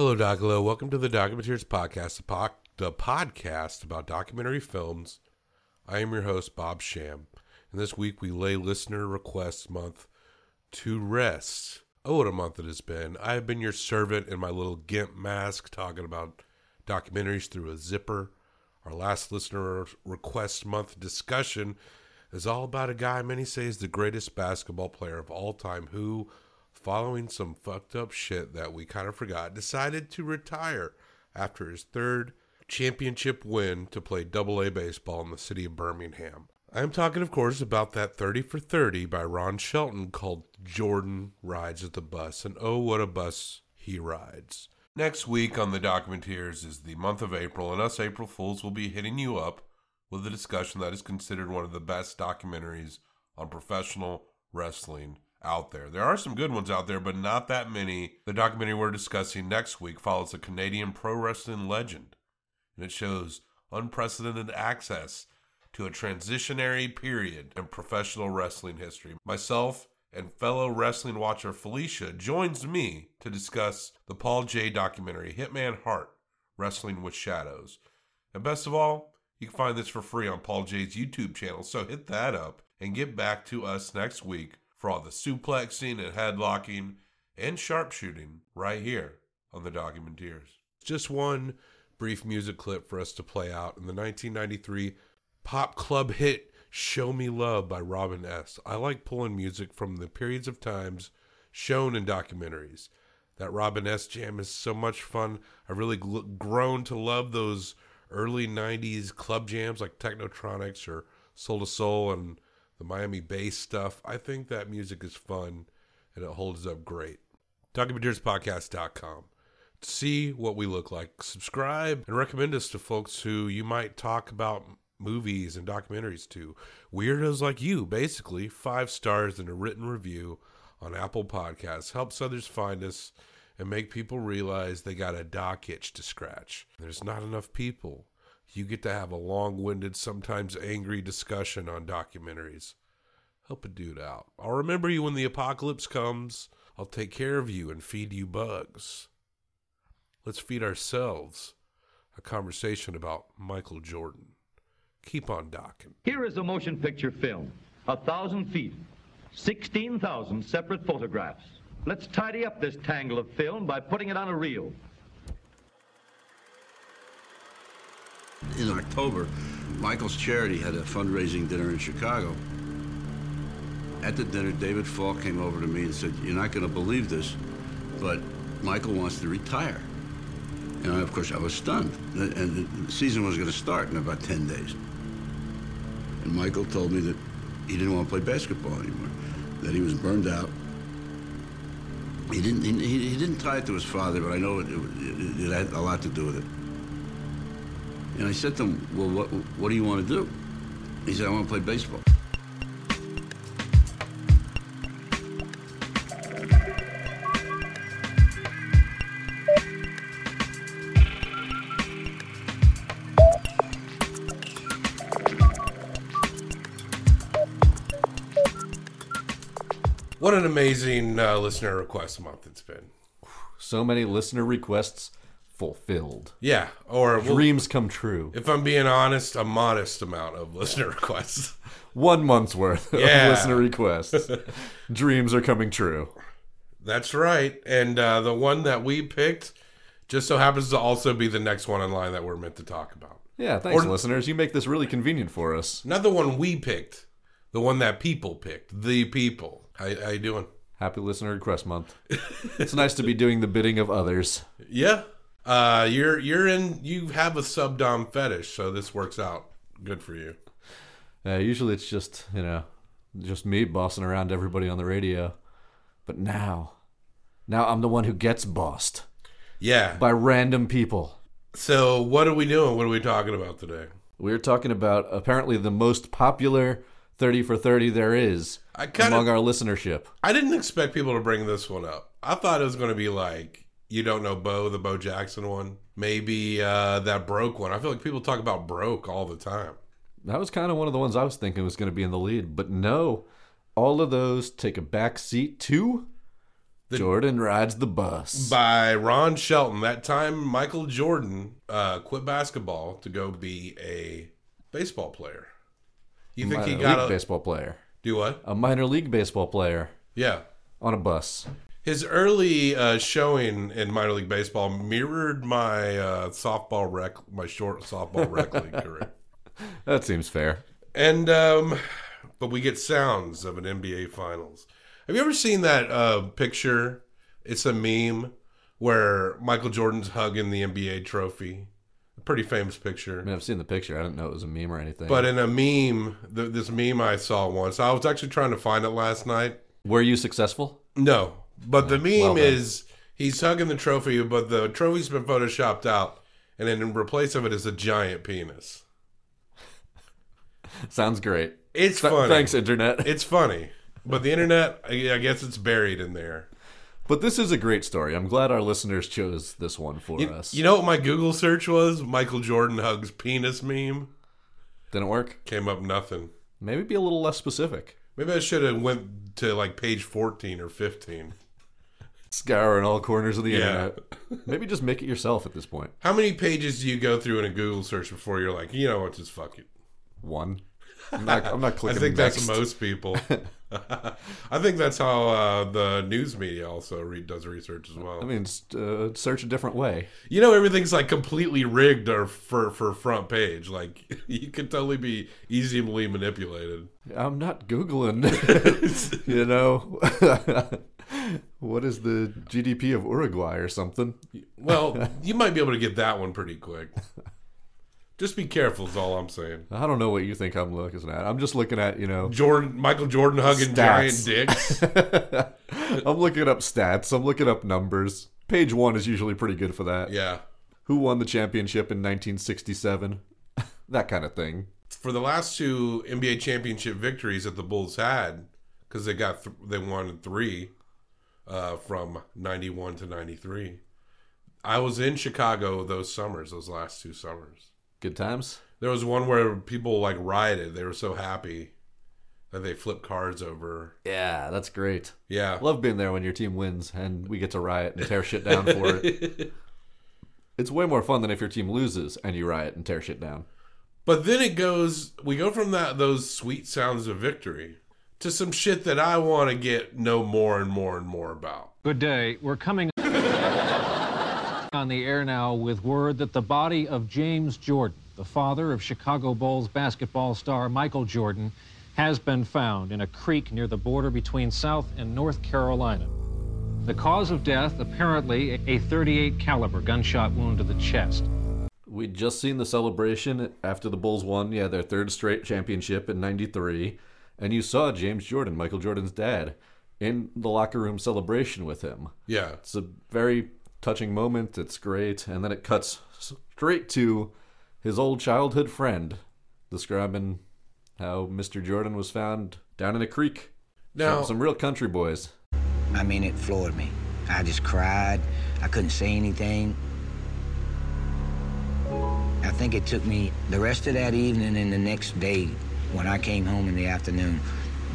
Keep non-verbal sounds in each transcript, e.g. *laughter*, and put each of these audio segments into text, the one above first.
Hello, Docolo. Welcome to the Documenteers Podcast, the, po- the podcast about documentary films. I am your host, Bob Sham, and this week we lay listener request month to rest. Oh, what a month it has been. I have been your servant in my little GIMP mask talking about documentaries through a zipper. Our last listener request month discussion is all about a guy many say is the greatest basketball player of all time who, following some fucked up shit that we kind of forgot, decided to retire after his third championship win to play double A baseball in the city of Birmingham. I am talking, of course, about that 30 for 30 by Ron Shelton called Jordan Rides at the Bus, and oh, what a bus he rides. Next week on the Documenteers is the month of April, and us April Fools will be hitting you up with a discussion that is considered one of the best documentaries on professional wrestling out there. There are some good ones out there, but not that many. The documentary we're discussing next week follows a Canadian pro wrestling legend, and it shows unprecedented access to a transitionary period in professional wrestling history. Myself and fellow wrestling watcher Felicia joins me to discuss the Paul Jay documentary Hitman Hart Wrestling with Shadows. And best of all, you can find this for free on Paul Jay's YouTube channel, so hit that up and get back to us next week for all the suplexing and headlocking and sharpshooting right here on the Documenteers. Just one brief music clip for us to play out in the 1993 pop club hit Show Me Love by Robin S. I like pulling music from the periods of times shown in documentaries. That Robin S. jam is so much fun. I've really gl- grown to love those early 90s club jams like Technotronics or Soul II Soul and the Miami bass stuff. I think that music is fun and it holds up great. DocumenteersPodcast.com. See what we look like. Subscribe and recommend us to folks who you might talk about movies and documentaries to. Weirdos like you, basically. Five stars and a written review on Apple Podcasts helps others find us and make people realize they got a doc itch to scratch. There's not enough people. You get to have a long winded, sometimes angry discussion on documentaries. Help a dude out. I'll remember you when the apocalypse comes. I'll take care of you and feed you bugs. Let's feed ourselves a conversation about Michael Jordan. Keep on docking. Here is a motion picture film. A thousand feet. 16,000 separate photographs. Let's tidy up this tangle of film by putting it on a reel. In October, Michael's Charity had a fundraising dinner in Chicago. At the dinner, David Falk came over to me and said, You're not going to believe this, but Michael wants to retire. And I, of course, I was stunned. And the season was going to start in about 10 days. And Michael told me that he didn't want to play basketball anymore, that he was burned out. He didn't, he, he didn't tie it to his father, but I know it, it, it had a lot to do with it. And I said to him, Well, what, what do you want to do? He said, I want to play baseball. What an amazing uh, listener request month it's been. So many listener requests fulfilled. Yeah, or well, Dreams come true. if I'm being honest, a modest amount of listener *laughs* requests. One month's worth Yeah. of listener requests. *laughs* Dreams are coming true. That's right. And uh, the one that we picked just so happens to also be the next one in line that we're meant to talk about. Yeah, thanks, Or- listeners. You make this really convenient for us. Not the one we picked, the one that people picked. The people. How, how you doing? Happy listener request month. it's nice to be doing the bidding of others. Yeah. Uh, you're you're in. You have a sub dom fetish, so this works out good for you. Uh, usually it's just, you know, just me bossing around everybody on the radio. But now, now I'm the one who gets bossed Yeah. by random people. So what are we doing? What are we talking about today? We're talking about apparently the most popular 30 for 30 there is I kinda- among our listenership. I didn't expect people to bring this one up. I thought it was going to be like you don't know Bo, the Bo Jackson one. Maybe uh, that broke one. I feel like people talk about broke all the time. That was kind of one of the ones I was thinking was going to be in the lead, but no. All of those take a back seat to Jordan rides the bus. by Ron Shelton. That time, Michael Jordan uh, quit basketball to go be a baseball player. You think he Minor got league a baseball player. do what? A minor league baseball player Yeah, on a bus. His early uh, showing in minor league baseball mirrored my uh, softball rec, my short softball rec league *laughs* career. That seems fair. And um, but we get sounds of an NBA Finals. Have you ever seen that uh, picture? It's a meme where Michael Jordan's hugging the NBA trophy. A pretty famous picture. I mean, I've seen the picture. I didn't know it was a meme or anything. But in a meme, the, this meme I saw once, I was actually trying to find it last night. were you successful? No, but the meme well is he's hugging the trophy, but the trophy's been photoshopped out, and then in replace of it is a giant penis. *laughs* Sounds great. It's Th- funny. Thanks, internet. *laughs* It's funny, but the internet, I guess it's buried in there. But this is a great story. I'm glad our listeners chose this one for You, us. you know what my Google search was? Michael Jordan hugs penis meme. Didn't work. Came up nothing. Maybe be a little less specific. Maybe I should have went to like page fourteen or fifteen. Scouring all corners of the Yeah. internet. Maybe just make it yourself at this point. How many pages do you go through in a Google search before you're like, you know what, just fuck it? One. I'm not, I'm not *laughs* I clicking think next. that's most people. *laughs* *laughs* I think that's how uh, the news media also re- does research as well. I mean, uh, search a different way. you know, everything's like completely rigged or for for front page. Like you could totally be easily manipulated. I'm not Googling. you know? What is the GDP of Uruguay or something? Well, *laughs* you might be able to get that one pretty quick. Just be careful. Is all I'm saying. I don't know what you think I'm looking at. I'm just looking at, you know, Jordan, Michael Jordan hugging Stats. giant dicks. *laughs* I'm looking up stats. I'm looking up numbers. Page one is usually pretty good for that. yeah. Who won the championship in 1967? *laughs* that kind of thing. For the last two NBA championship victories that the Bulls had, because they got th- they won three uh, from '91 to '93. I was in Chicago those summers, those last two summers. Good times. There was one where people like rioted. They were so happy that they flipped cards over. Yeah, that's great. Yeah. Love being there when your team wins and we get to riot and tear shit down for it. *laughs* It's way more fun than if your team loses and you riot and tear shit down. But then it goes we go from that those sweet sounds of victory to some shit that I want to get know more and more and more about. Good day. We're coming *laughs* on the air now with word that the body of James Jordan, the father of Chicago Bulls basketball star Michael Jordan, has been found in a creek near the border between South and North Carolina. The cause of death apparently a 38 caliber gunshot wound to the chest. We'd just seen the celebration after the Bulls won, yeah, their third straight championship in 93. And you saw James Jordan, Michael Jordan's dad, in the locker room celebration with him. Yeah. It's a very touching moment. It's great. And then it cuts straight to his old childhood friend describing how Mr. Jordan was found down in a creek. Now- some, some real country boys. I mean, it floored me. I just cried. I couldn't say anything. I think it took me the rest of that evening and the next day when I came home in the afternoon.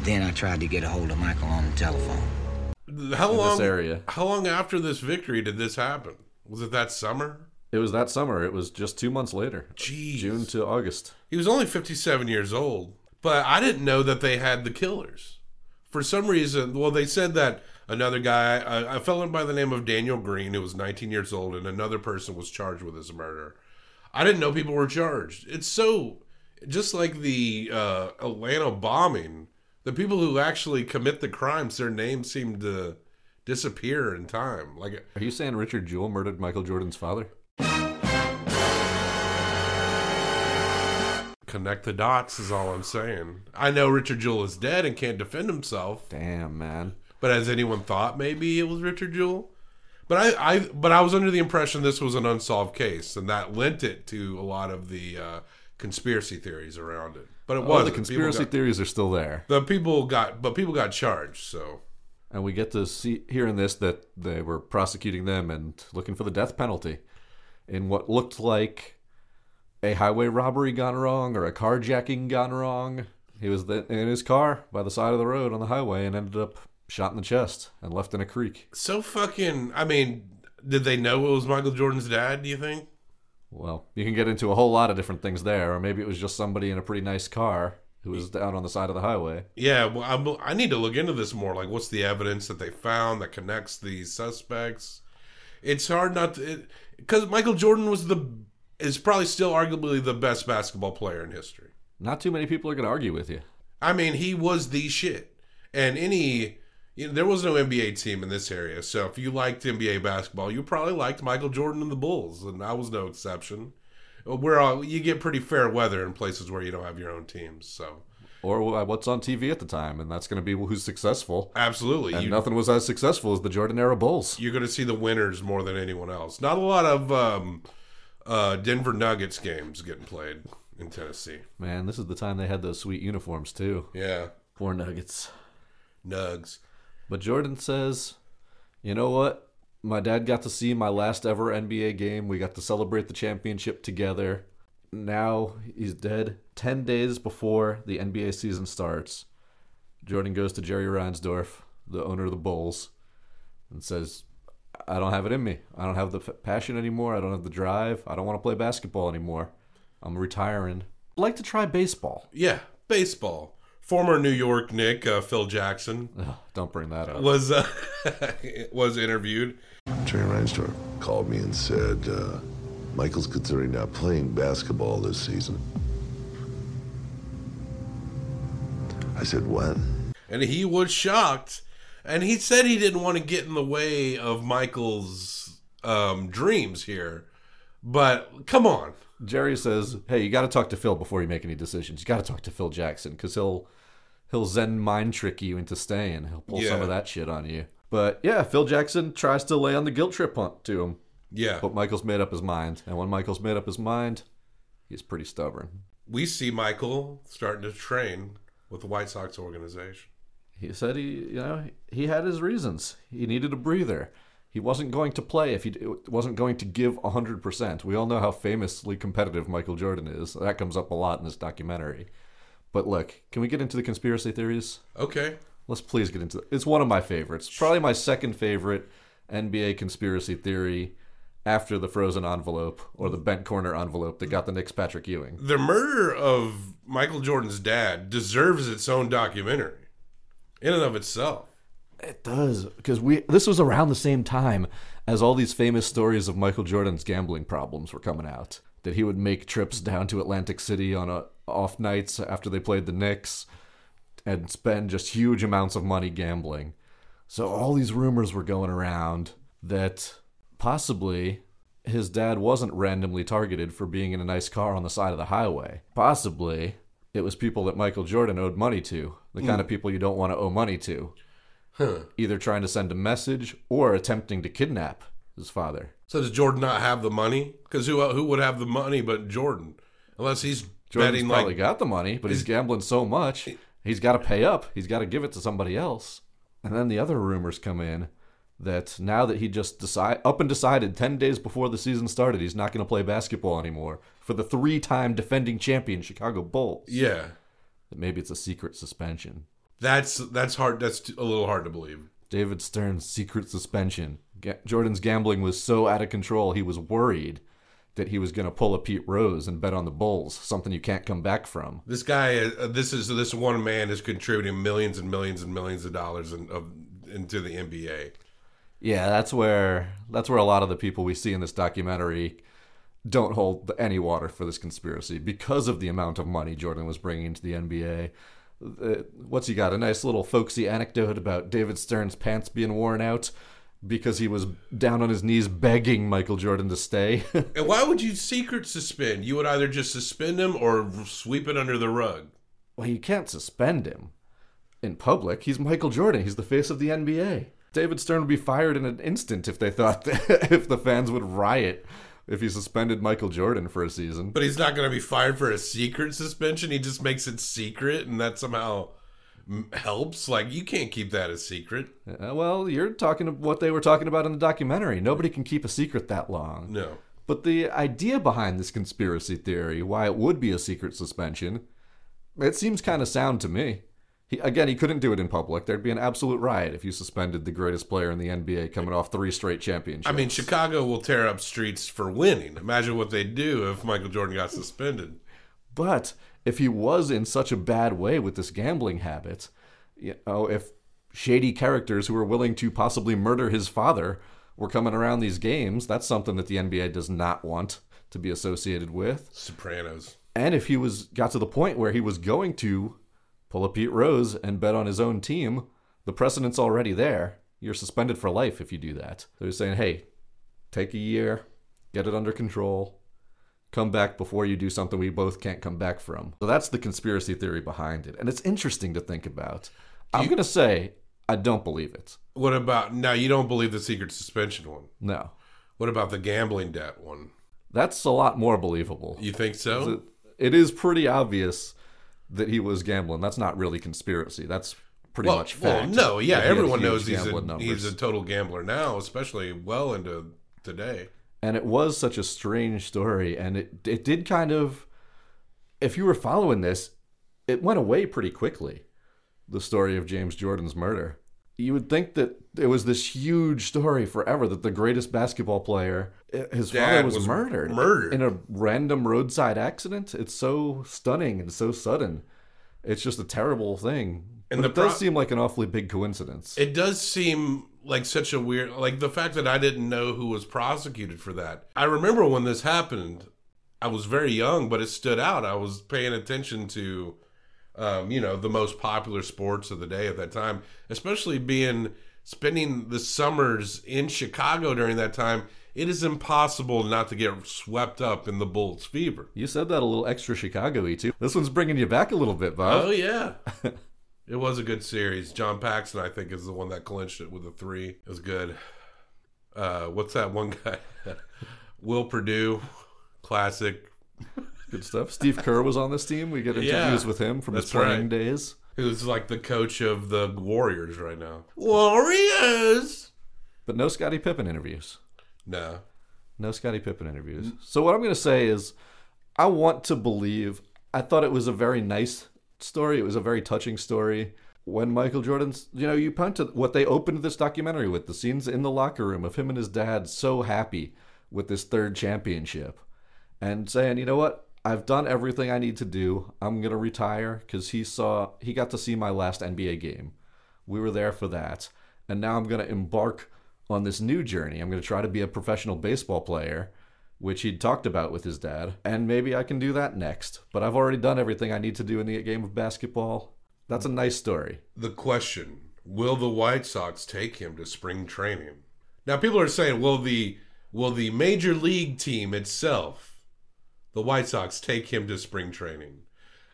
Then I tried to get a hold of Michael on the telephone. How In this long area. How long after this victory did this happen? Was it that summer? It was that summer. It was just two months later. Jeez. June to August. He was only 57 years old, but I didn't know that they had the killers. For some reason, well, they said that another guy, a, a fellow by the name of Daniel Green, who was 19 years old, and another person was charged with his murder. I didn't know people were charged. It's so, just like the uh, Atlanta bombing, the people who actually commit the crimes, their names seem to disappear in time. Like, Are you saying Richard Jewell murdered Michael Jordan's father? connect the dots is all I'm saying. I know Richard Jewell is dead and can't defend himself. Damn, man. But has anyone thought maybe it was Richard Jewell? But I, I, but I was under the impression this was an unsolved case, and that lent it to a lot of the uh, conspiracy theories around it. But it oh, All was the conspiracy theories are still there. The people got, but people got charged. So And we get to see here in this that they were prosecuting them and looking for the death penalty in what looked like a highway robbery gone wrong or a carjacking gone wrong. He was in his car by the side of the road on the highway and ended up shot in the chest and left in a creek. So fucking. I mean, did they know it was Michael Jordan's dad? Do you think? Well, you can get into a whole lot of different things there, or maybe it was just somebody in a pretty nice car who was down on the side of the highway. Yeah, well, I'm, I need to look into this more. Like, what's the evidence that they found that connects these suspects? It's hard not to, because Michael Jordan was the is probably still arguably the best basketball player in history. Not too many people are going to argue with you. I mean, he was the shit, and any you know, there was no NBA team in this area. So if you liked NBA basketball, you probably liked Michael Jordan and the Bulls, and I was no exception. We're all you get pretty fair weather in places where you don't have your own teams. So Or what's on TV at the time, and that's going to be who's successful. absolutely, And you, nothing was as successful as the Jordan era Bulls. you're going to see the winners more than anyone else. Not a lot of um, uh, Denver Nuggets games getting played in Tennessee. Man, this is the time they had those sweet uniforms too. Yeah, Poor Nuggets. Nugs. But Jordan says, you know what? My dad got to see my last ever NBA game. We got to celebrate the championship together. Now he's dead. 10 days before the NBA season starts, Jordan goes to Jerry Reinsdorf, the owner of the Bulls, and says, I don't have it in me. I don't have the passion anymore. I don't have the drive. I don't want to play basketball anymore. I'm retiring. I'd like to try baseball. Yeah, baseball. Former New York Knick uh, Phil Jackson Ugh, don't bring that up. was uh, *laughs* was interviewed. Jerry Reinsdorf called me and said, uh, Michael's considering not playing basketball this season. I said, what? and he was shocked and he said he didn't want to get in the way of michael's um, dreams here but come on Jerry says, "Hey, you got to talk to Phil before you make any decisions. You got to talk to Phil Jackson because he'll he'll Zen mind trick you into staying. He'll pull some of that shit on you." But yeah, Phil Jackson tries to lay on the guilt trip hunt to him, yeah but Michael's made up his mind, and when Michael's made up his mind, he's pretty stubborn. we see michael starting to train with the white sox organization He said he, you know, he had his reasons. He needed a breather. He wasn't going to play if he wasn't going to give 100%. We all know how famously competitive Michael Jordan is. That comes up a lot in this documentary. But look, can we get into the conspiracy theories? okay Let's please get into it. It's one of my favorites. Probably my second favorite NBA conspiracy theory after the frozen envelope or the bent corner envelope that got the Knicks Patrick Ewing. the murder of michael jordan's dad deserves its own documentary in and of itself It does because we this was around the same time as all these famous stories of Michael Jordan's gambling problems were coming out. That he would make trips down to Atlantic City on a, off nights after they played the Knicks and spend just huge amounts of money gambling. So all these rumors were going around that possibly his dad wasn't randomly targeted for being in a nice car on the side of the highway. Possibly it was people that Michael Jordan owed money to, the kind hmm. of people you don't want to owe money to either trying to send a message or attempting to kidnap his father. so does jordan not have the money because who, uh, who would have the money but jordan unless he's Jordan's betting probably like got the money, but he's gambling so much, he's got to pay up. He's got to give it to somebody else. And then the other rumors come in that now that he just decide up and decided 10 days before the season started he's not going to play basketball anymore for the three-time defending champion Chicago Bulls. yeah That maybe it's a secret suspension. That's that's hard that's a little hard to believe David Stern's secret suspension. Ga- Jordan's gambling was so out of control, he was worried that he was going to pull a Pete Rose and bet on the Bulls, something you can't come back from. This guy, uh, this is this one man is contributing millions and millions and millions of dollars in, of, into the NBA. Yeah, that's where that's where a lot of the people we see in this documentary don't hold any water for this conspiracy because of the amount of money Jordan was bringing to the NBA. Uh, what's he got? A nice little folksy anecdote about David Stern's pants being worn out because he was down on his knees begging Michael Jordan to stay. *laughs* And why would you secret suspend? You would either just suspend him or sweep it under the rug. well, you can't suspend him in public. He's Michael Jordan. He's the face of the NBA. David Stern would be fired in an instant if they thought that, *laughs* if the fans would riot if he suspended Michael Jordan for a season. But he's not going to be fired for a secret suspension. He just makes it secret, and that somehow helps. Like you can't keep that a secret. Uh, well, you're talking of what they were talking about in the documentary. Nobody can keep a secret that long. No. But the idea behind this conspiracy theory, why it would be a secret suspension, it seems kind of sound to me. He, again, he couldn't do it in public. There'd be an absolute riot if you suspended the greatest player in the NBA coming off three straight championships. I mean, Chicago will tear up streets for winning. Imagine what they'd do if Michael Jordan got suspended. But if he was in such a bad way with this gambling habit, you know, if shady characters who were willing to possibly murder his father were coming around these games, that's something that the NBA does not want to be associated with. Sopranos. And if he was got to the point where he was going to pull a Pete Rose and bet on his own team, the precedent's already there. You're suspended for life if you do that. They're saying, hey, take a year, get it under control, come back before you do something we both can't come back from. So that's the conspiracy theory behind it. And it's interesting to think about. I'm going to say I don't believe it. What about now? You don't believe the secret suspension one? No. What about the gambling debt one? That's a lot more believable. You think so? It is pretty obvious that he was gambling. That's not really conspiracy. That's pretty well, much fact. well, no, yeah, everyone knows he's a, numbers. he's a total gambler now, especially well into today. and it was such a strange story and it it did kind of if you were following this it went away pretty quickly the story of James Jordan's murder you would think that it was this huge story forever that the greatest basketball player eh, his father was, was murdered murdered. in a random roadside accident it's so stunning and so sudden it's just a terrible thing And it does pro- seem like an awfully big coincidence It does seem like such a weird, like the fact that I didn't know who was prosecuted for that. I remember when this happened. I was very young, but it stood out. I was paying attention to, um, you know, the most popular sports of the day at that time, especially being spending the summers in Chicago during that time. It is impossible not to get swept up in the Bulls fever. you said that a little extra Chicago-y too this one's bringing you back a little bit Bob Oh yeah. *laughs* it was a good series. John Paxson, I think, is the one that clinched it with a three. It was good. Uh, what's that one guy? *laughs* Will Perdue, classic. Good stuff. Steve Kerr was on this team. We get interviews Yeah, with him from his playing right. days. Who's like the coach of the Warriors right now? Warriors. But no Scottie Pippen interviews. No. No Scottie Pippen interviews. So what I'm going to say is I want to believe I thought it was a very nice story. It was a very touching story. When Michael Jordan's, you know, you punt to what they opened this documentary with the scenes in the locker room of him and his dad so happy with this third championship and saying, you know what? I've done everything I need to do. I'm to retire because he saw, he got to see my last NBA game. We were there for that. And now I'm to embark on this new journey. I'm to try to be a professional baseball player, which he'd talked about with his dad. And maybe I can do that next. But I've already done everything I need to do in the game of basketball. That's a nice story. The question: Will the White Sox take him to spring training? Now, people are saying, will the will the major league team itself, the White Sox, take him to spring training?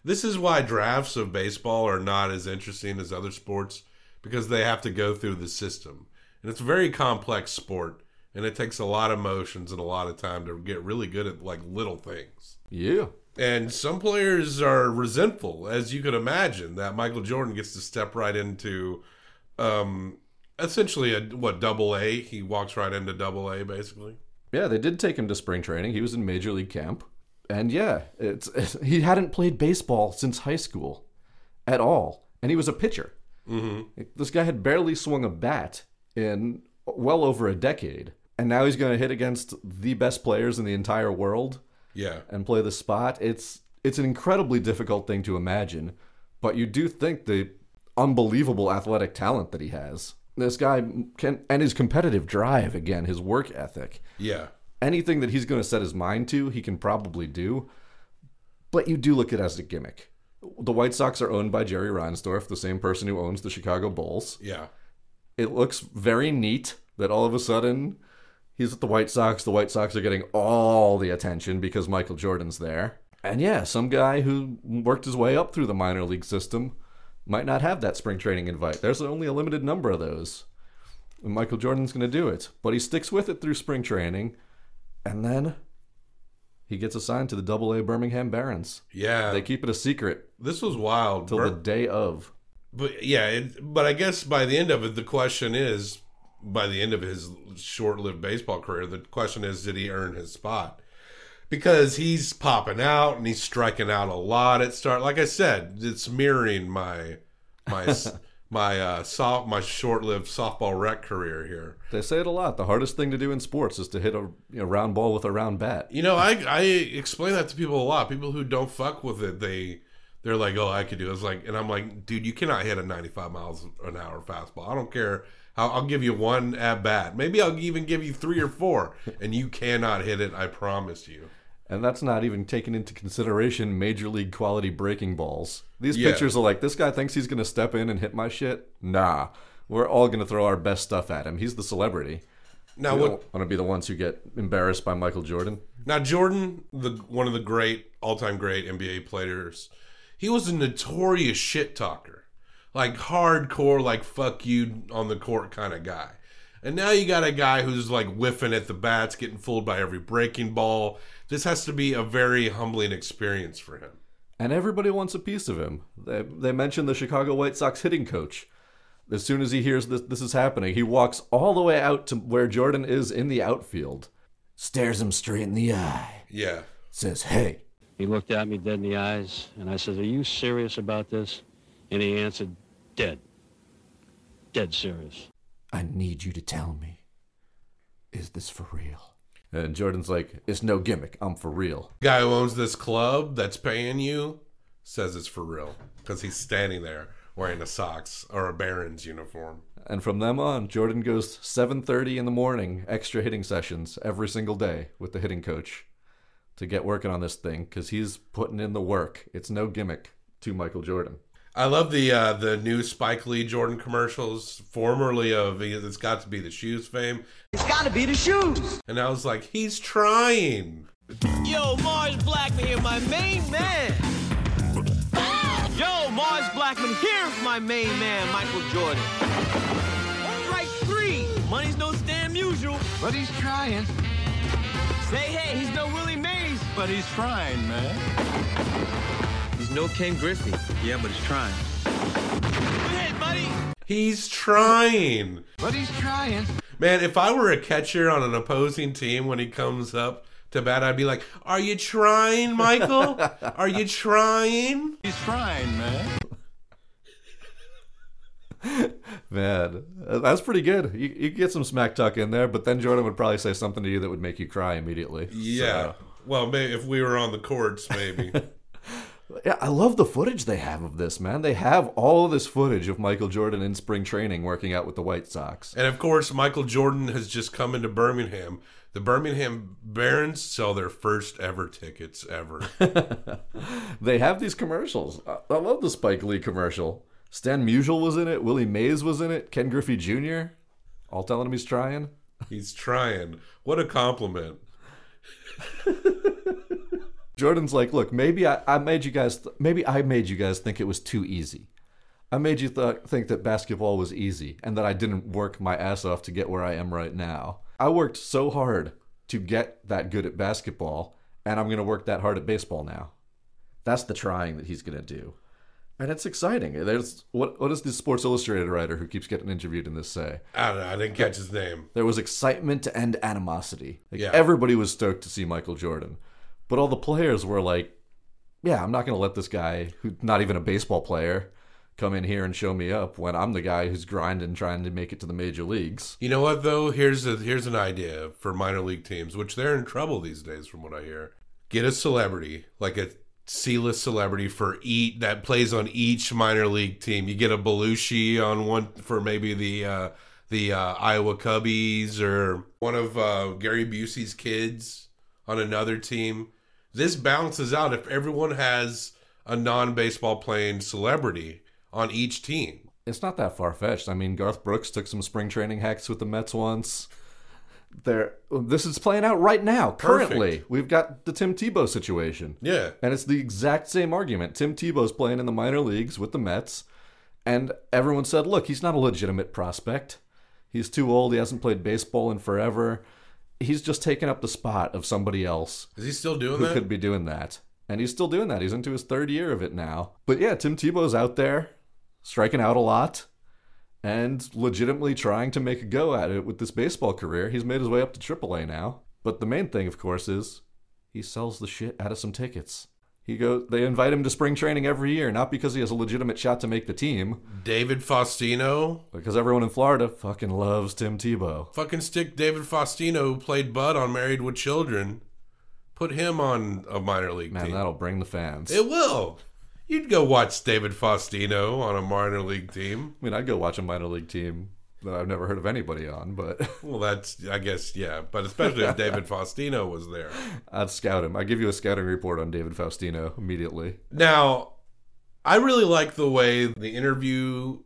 This is why drafts of baseball are not as interesting as other sports because they have to go through the system, and it's a very complex sport, and it takes a lot of motions and a lot of time to get really good at like little things. Yeah. And some players are resentful, as you could imagine, that Michael Jordan gets to step right into um, essentially a what double A. He walks right into double A, basically. Yeah, they did take him to spring training. He was in major league camp. And yeah, it's, he hadn't played baseball since high school at all. And he was a pitcher. Mm-hmm. This guy had barely swung a bat in well over a decade. And now he's going to hit against the best players in the entire world Yeah, and play the spot. It's it's an incredibly difficult thing to imagine, but you do think the unbelievable athletic talent that he has. This guy can and his competitive drive again, his work ethic yeah, anything that he's going to set his mind to, he can probably do. But you do look at it as a gimmick. The White Sox are owned by Jerry Reinsdorf, the same person who owns the Chicago Bulls. yeah. It looks very neat that all of a sudden he's at the White Sox. The White Sox are getting all the attention because Michael Jordan's there. And yeah, some guy who worked his way up through the minor league system might not have that spring training invite. There's only a limited number of those. And Michael Jordan's going to do it. But he sticks with it through spring training. And then he gets assigned to the Double A Birmingham Barons. Yeah, They keep it a secret this was wild. till the day of. But yeah, it, but I guess by the end of it, the question is, by the end of his short-lived baseball career, the question is, did he earn his spot? Because he's popping out and he's striking out a lot at start. Like I said, it's mirroring my my *laughs* my uh, soft my short-lived softball rec career here. They say it a lot. The hardest thing to do in sports is to hit a you know, round ball with a round bat. You know, I I explain that to people a lot. People who don't fuck with it, they they're like, "Oh, I could do." it. It's like, and I'm like, "Dude, you cannot hit a 95 miles an hour fastball. I don't care. I'll give you one at bat. Maybe I'll even give you three or four, and you cannot hit it. I promise you." And that's not even taking into consideration major league quality breaking balls. These Yeah. pitchers are like, this guy thinks he's going to step in and hit my shit? Nah. We're all going to throw our best stuff at him. He's the celebrity. Now, we want to be the ones who get embarrassed by Michael Jordan. Now Jordan, the one of the great all-time great NBA players, he was a notorious shit talker, like hardcore, like fuck you on the court kind of guy. And now you got a guy who's like whiffing at the bats, getting fooled by every breaking ball. This has to be a very humbling experience for him. And everybody wants a piece of him. They, they mentioned the Chicago White Sox hitting coach. As soon as he hears this, this is happening, he walks all the way out to where Jordan is in the outfield, stares him straight in the eye, Yeah. says, Hey, He looked at me dead in the eyes, and I said, Are you serious about this? And he answered, Dead. Dead serious. I need you to tell me, is this for real? And Jordan's like, It's no gimmick. I'm for real. Guy who owns this club that's paying you says it's for real because he's standing there wearing a Sox or a Barons uniform. And from them on, Jordan goes 7:30 in the morning, extra hitting sessions every single day with the hitting coach to get working on this thing cuz he's putting in the work. It's no gimmick to Michael Jordan. I love the uh, the new Spike Lee Jordan commercials, formerly of it's got to be the shoes fame, It's gotta be the shoes. and I was like, he's trying. Yo, Mars Blackmon here, my main man. Yo, Mars Blackmon here's my main man, Michael Jordan. Strike three. Money's no Stan Musial, but he's trying. Say hey, he's no Willie Mays, but he's trying, man. He's no Ken Griffey, yeah, but he's trying. Go ahead, buddy. He's trying. But he's trying. Man, if I were a catcher on an opposing team when he comes up to bat, I'd be like, "Are you trying, Michael? *laughs* Are you trying?" He's trying, man. Man, uh, that's pretty good. You, you get some smack talk in there, but then Jordan would probably say something to you that would make you cry immediately. Yeah. Well, maybe if we were on the courts, maybe. *laughs* Yeah, I love the footage they have of this, man. They have all of this footage of Michael Jordan in spring training working out with the White Sox. and of course, Michael Jordan has just come into Birmingham. The Birmingham Barons sell their first ever tickets ever. *laughs* They have these commercials. I, I love the Spike Lee commercial. Stan Musial was in it. Willie Mays was in it. Ken Griffey Jr. All telling him he's trying. He's trying. What a compliment. *laughs* Jordan's like, look, maybe I, I made you guys, th- maybe I made you guys think it was too easy. I made you th- think that basketball was easy and that I didn't work my ass off to get where I am right now. I worked so hard to get that good at basketball, and I'm going to work that hard at baseball now. That's the trying that he's going to do. And it's exciting. There's what what does the Sports Illustrated writer who keeps getting interviewed in this say? I don't know. I didn't catch his name. There was excitement and animosity. Like Yeah. everybody was stoked to see Michael Jordan. But all the players were like, yeah, I'm not going to let this guy who's not even a baseball player come in here and show me up when I'm the guy who's grinding trying to make it to the major leagues. You know what though? Here's a here's an idea for minor league teams, which they're in trouble these days, from what I hear. Get a celebrity, like a C-list celebrity for each that plays on each minor league team. You get a Belushi on one for maybe the uh, the uh, Iowa Cubbies or one of uh, Gary Busey's kids on another team. This balances out if everyone has a non-baseball playing celebrity on each team. It's not that far fetched. I mean, Garth Brooks took some spring training hacks with the Mets once. There, this is playing out right now. Currently, Perfect. we've got the Tim Tebow situation. Yeah. And it's the exact same argument. Tim Tebow's playing in the minor leagues with the Mets, and everyone said, look, he's not a legitimate prospect. He's too old. He hasn't played baseball in forever. He's just taken up the spot of somebody else Is he still doing who that? could be doing that. And he's still doing that. He's into his third year of it now. But yeah, Tim Tebow's out there striking out a lot and legitimately trying to make a go at it with this baseball career. He's made his way up to AAA now. But the main thing, of course, is he sells the shit out of some tickets. He go they invite him to spring training every year, not because he has a legitimate shot to make the team, David Faustino. because everyone in Florida fucking loves Tim Tebow. Fucking stick David Faustino, who played Bud on Married with Children. Put him on a minor league team. Man, team. that'll bring the fans. It will. You'd go watch David Faustino on a minor league team. I mean, I'd go watch a minor league team that I've never heard of anybody on, but *laughs* Well, that's, I guess, yeah. But especially if David *laughs* Faustino was there. I'd scout him. I'd give you a scouting report on David Faustino immediately. Now, I really like the way the interview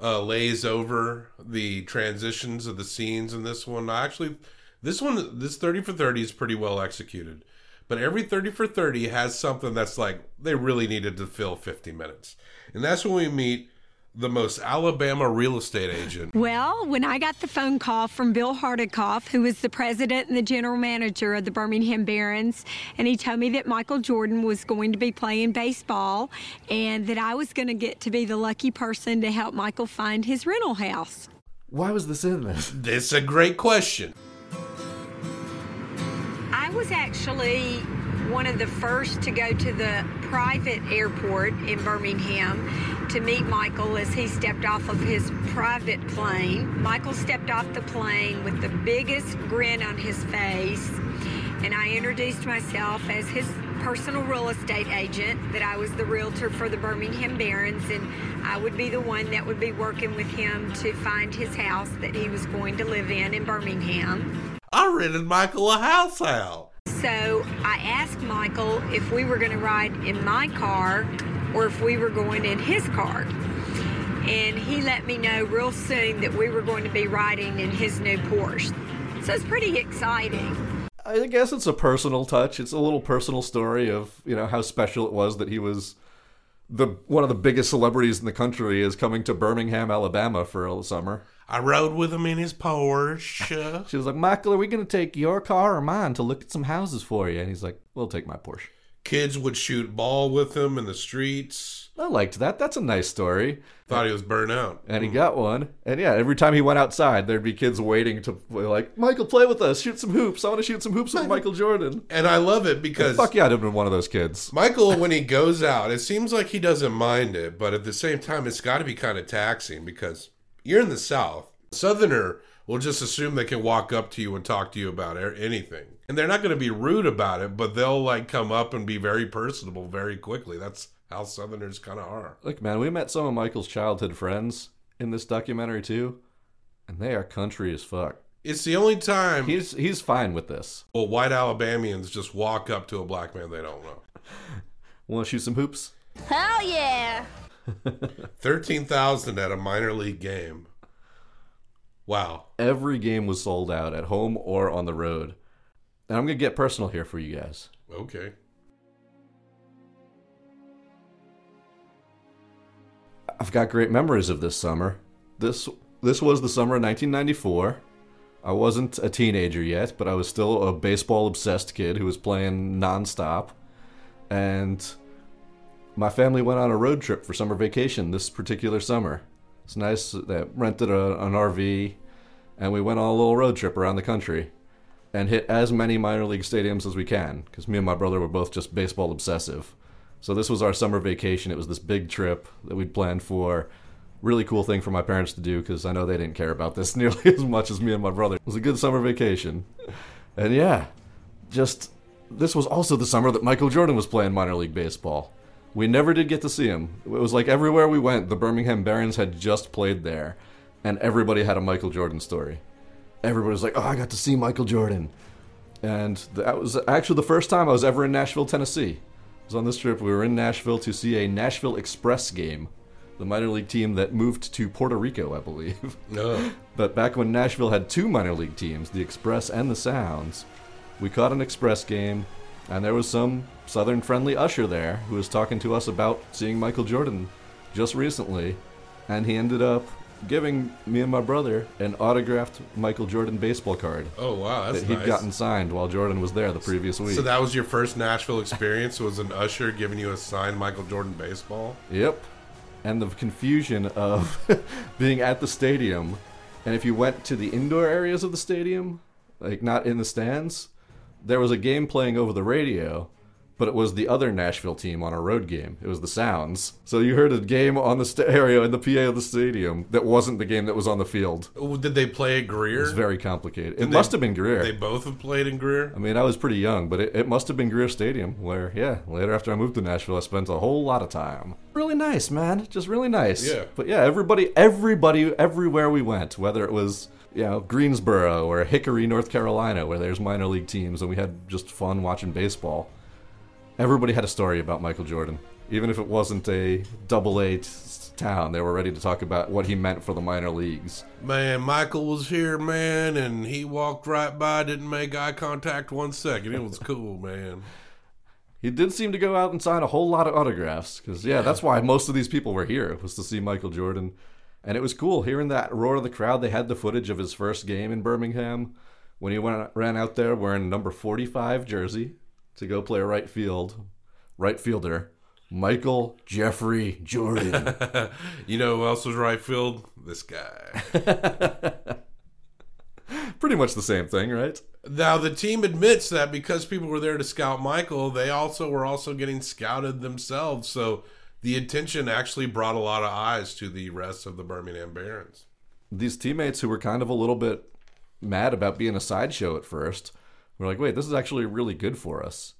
uh, lays over the transitions of the scenes in this one. I actually, this one, this 30 for 30 is pretty well executed. But every 30 for 30 has something that's like they really needed to fill 50 minutes. And that's when we meet the most Alabama real estate agent. Well, when I got the phone call from Bill Hardekopf, who is the president and the general manager of the Birmingham Barons, and he told me that Michael Jordan was going to be playing baseball and that I was going to get to be the lucky person to help Michael find his rental house. Why was this in this? *laughs* It's a great question. I was actually one of the first to go to the private airport in Birmingham to meet Michael as he stepped off of his private plane. Michael stepped off the plane with the biggest grin on his face, and I introduced myself as his personal real estate agent, that I was the realtor for the Birmingham Barons, and I would be the one that would be working with him to find his house that he was going to live in in Birmingham. I rented Michael a house out. So I asked Michael if we were going to ride in my car or if we were going in his car. And he let me know real soon that we were going to be riding in his new Porsche. So it's pretty exciting. I guess it's a personal touch. It's a little personal story of you know how special it was that he was the one of the biggest celebrities in the country is coming to Birmingham, Alabama for a summer. I rode with him in his Porsche. *laughs* She was like, Michael, are we going to take your car or mine to look at some houses for you? And he's like, We'll take my Porsche. Kids would shoot ball with him in the streets. I liked that. That's a nice story. Thought he was burnt out. And he got one. And yeah, every time he went outside, there'd be kids waiting to like, Michael, play with us. Shoot some hoops. I want to shoot some hoops with Michael Jordan. And I love it because Fuck yeah, I'd have been one of those kids. Michael, when he *laughs* goes out, it seems like he doesn't mind it, but at the same time, it's got to be kind of taxing because you're in the South. Southerner will just assume they can walk up to you and talk to you about anything. And they're not going to be rude about it, but they'll like come up and be very personable very quickly. That's how Southerners kind of are. Look, man, we met some of Michael's childhood friends in this documentary too, and they are country as fuck. It's the only time He's he's fine with this. well, white Alabamians just walk up to a black man they don't know. *laughs* Want to shoot some hoops? Hell yeah! 13,000 at a minor league game. Wow. Every game was sold out at home or on the road. And I'm gonna get personal here for you guys. Okay. I've got great memories of this summer. This this was the summer of 1994. I wasn't a teenager yet, but I was still a baseball obsessed kid who was playing nonstop. And my family went on a road trip for summer vacation this particular summer. It's nice that rented a, an RV and we went on a little road trip around the country and hit as many minor league stadiums as we can because me and my brother were both just baseball obsessive. So this was our summer vacation. It was this big trip that we'd planned for. Really cool thing for my parents to do because I know they didn't care about this *laughs* nearly as much as me and my brother. It was a good summer vacation. And yeah, just this was also the summer that Michael Jordan was playing minor league baseball. We never did get to see him. It was like everywhere we went, the Birmingham Barons had just played there, and everybody had a Michael Jordan story. Everybody was like, "Oh, I got to see Michael Jordan," and that was actually the first time I was ever in Nashville, Tennessee. I was on this trip. We were in Nashville to see a Nashville Express game, the minor league team that moved to Puerto Rico, I believe. No. Oh. *laughs* But back when Nashville had two minor league teams, the Express and the Sounds, we caught an Express game, and there was some Southern friendly usher there who was talking to us about seeing Michael Jordan just recently, and he ended up giving me and my brother an autographed Michael Jordan baseball card Oh, wow. That's that he'd nice. gotten signed while Jordan was there the previous week. So that was your first Nashville experience? Was an usher giving you a signed Michael Jordan baseball? Yep. And the confusion of *laughs* being at the stadium, and if you went to the indoor areas of the stadium, like not in the stands, there was a game playing over the radio, but it was the other Nashville team on a road game. It was the Sounds. So you heard a game on the stereo in the PA of the stadium that wasn't the game that was on the field. Did they play at Greer? It was very complicated. It Did must have been Greer. They both have played in Greer. I mean, I was pretty young, but it, it must have been Greer Stadium, where, yeah, later after I moved to Nashville, I spent a whole lot of time. Really nice, man. Just really nice. Yeah. But yeah, everybody, everybody, everywhere we went, whether it was, you know, Greensboro or Hickory, North Carolina, where there's minor league teams, and we had just fun watching baseball, everybody had a story about Michael Jordan. Even if it wasn't a double A t- town, they were ready to talk about what he meant for the minor leagues. Man, Michael was here, man, and he walked right by, didn't make eye contact one second. It was *laughs* cool, man. He did seem to go out and sign a whole lot of autographs because yeah, that's why most of these people were here was to see Michael Jordan, and it was cool hearing that roar of the crowd. They had the footage of his first game in Birmingham when he went ran out there wearing number forty five jersey to go play right field, right fielder. Michael Jeffrey Jordan. *laughs* you know who else was right field? This guy. *laughs* Pretty much the same thing, right? Now the team admits that because people were there to scout Michael, they also were also getting scouted themselves. So the attention actually brought a lot of eyes to the rest of the Birmingham Barons. these teammates who were kind of a little bit mad about being a sideshow at first were like, wait, this is actually really good for us.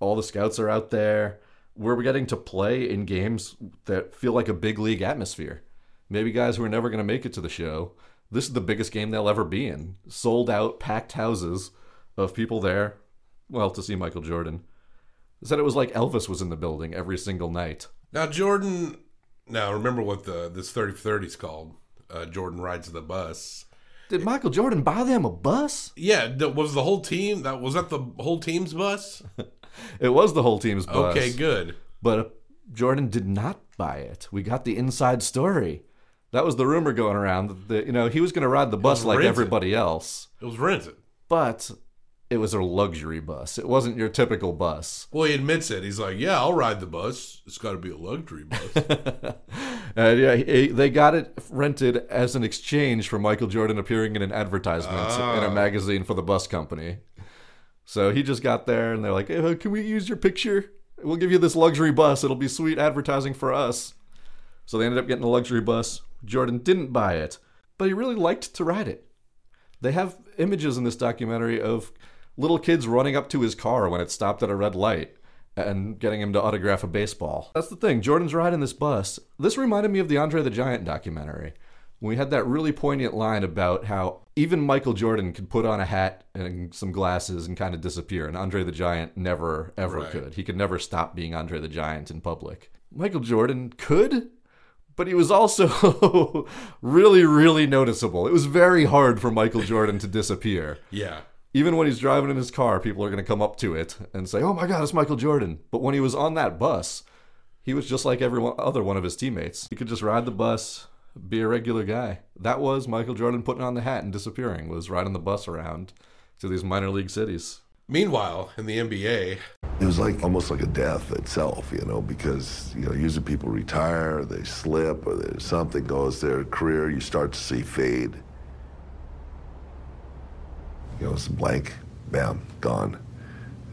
All the scouts are out there. We're getting to play in games that feel like a big league atmosphere. Maybe guys who are never going to make it to the show. This is the biggest game they'll ever be in. Sold out, packed houses of people there, well, to see Michael Jordan. Said it was like Elvis was in the building every single night. Now Jordan, now remember what the this thirty for thirty is called. Uh, Jordan rides the bus. Did Michael Jordan buy them a bus? Yeah, th- was the whole team that was that the whole team's bus? *laughs* It was the whole team's bus. Okay, good. But uh, Jordan did not buy it. We got the inside story. That was the rumor going around that you know he was going to ride the bus like rented. everybody else, It was rented. but it was a luxury bus. It wasn't your typical bus. Well, he admits it. He's like, "Yeah, I'll ride the bus. It's got to be a luxury bus." *laughs* And yeah, he- they got it rented as an exchange for Michael Jordan appearing in an advertisement in a Ah. magazine for the bus company. So he just got there, and they're like, "Eh, "Can we use your picture? We'll give you this luxury bus. It'll be sweet advertising for us." So they ended up getting a luxury bus. Jordan didn't buy it, but he really liked to ride it. They have images in this documentary of little kids running up to his car when it stopped at a red light and getting him to autograph a baseball. That's the thing. Jordan's riding this bus. This reminded me of the Andre the Giant documentary. When we had that really poignant line about how even Michael Jordan could put on a hat and some glasses and kind of disappear, and Andre the Giant never, ever Right. could. He could never stop being Andre the Giant in public. Michael Jordan could, but he was also *laughs* really, really noticeable. It was very hard for Michael Jordan to disappear. yeah. Even when he's driving in his car, people are going to come up to it and say, "Oh my God, it's Michael Jordan." But when he was on that bus, he was just like every other one of his teammates. He could just ride the bus, be a regular guy. That was Michael Jordan putting on the hat and disappearing. Was riding the bus around to these minor league cities. Meanwhile, in the NBA, It was like almost like a death itself, you know, because you know usually people retire, they slip, or something goes their career, you start to see fade. You know, it's blank, bam, gone,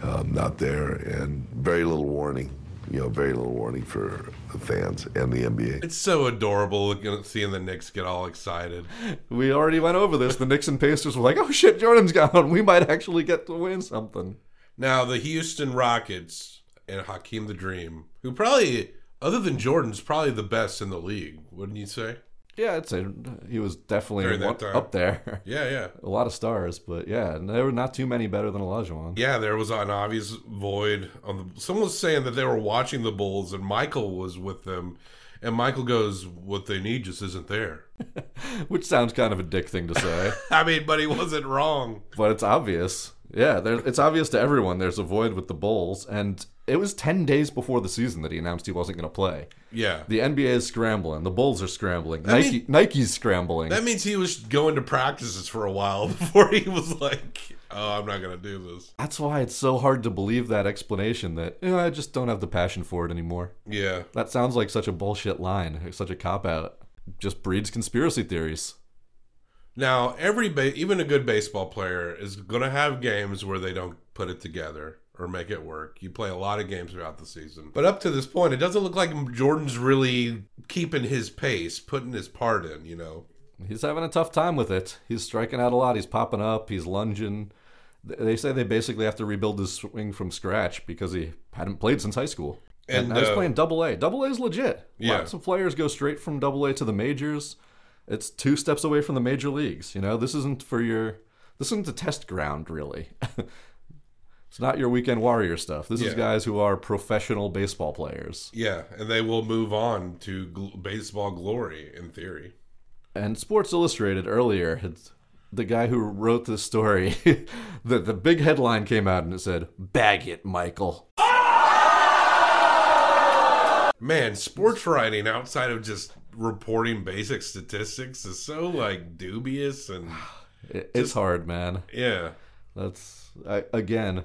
um, not there, and very little warning. You know, very little warning for the fans and the NBA. it's so adorable seeing the Knicks get all excited. We already went over this. The Knicks and Pacers were like, "Oh shit, Jordan's gone. We might actually get to win something." Now the Houston Rockets and Hakeem the Dream, who probably, other than Jordan's, probably the best in the league, wouldn't you say? Yeah, I'd say uh, he was definitely one- up there. *laughs* Yeah, yeah. a lot of stars, but yeah, there were not too many better than Olajuwon. Yeah, there was an obvious void. On the, someone was saying that they were watching the Bulls and Michael was with them, and Michael goes, "What they need just isn't there." *laughs* Which sounds kind of a dick thing to say, *laughs* I mean, but he wasn't wrong. but it's obvious. Yeah, there, it's obvious to everyone there's a void with the Bulls, and it was 10 days before the season that he announced he wasn't going to play. Yeah, The NBA is scrambling, the Bulls are scrambling, Nike mean- Nike's scrambling. that means he was going to practices for a while *laughs* before he was like, "Oh, I'm not gonna do this." That's why it's so hard to believe that explanation that you know, I just don't have the passion for it anymore. Yeah, That sounds like such a bullshit line, such a cop out. Just breeds conspiracy theories. Now, every ba- even a good baseball player is going to have games where they don't put it together. or make it work. You play a lot of games throughout the season. But up to this point, it doesn't look like Jordan's really keeping his pace, putting his part in, you know. He's having a tough time with it. He's striking out a lot. He's popping up. He's lunging. They say they basically have to rebuild his swing from scratch because he hadn't played since high school. And, And, now he's uh, playing double A. Double A is legit. Yeah. Lots of players go straight from double A to the majors. It's two steps away from the major leagues. You know, this isn't for your this isn't a test ground really. *laughs* it's not your weekend warrior stuff. This is guys who are professional baseball players. Yeah, and they will move on to gl- baseball glory in theory. And Sports Illustrated earlier, had, the guy who wrote this story, *laughs* the the big headline came out and it said, "Bag it, Michael." Man, sports writing outside of just reporting basic statistics is so like dubious and *sighs* It- it's hard, man. yeah. That's I, again,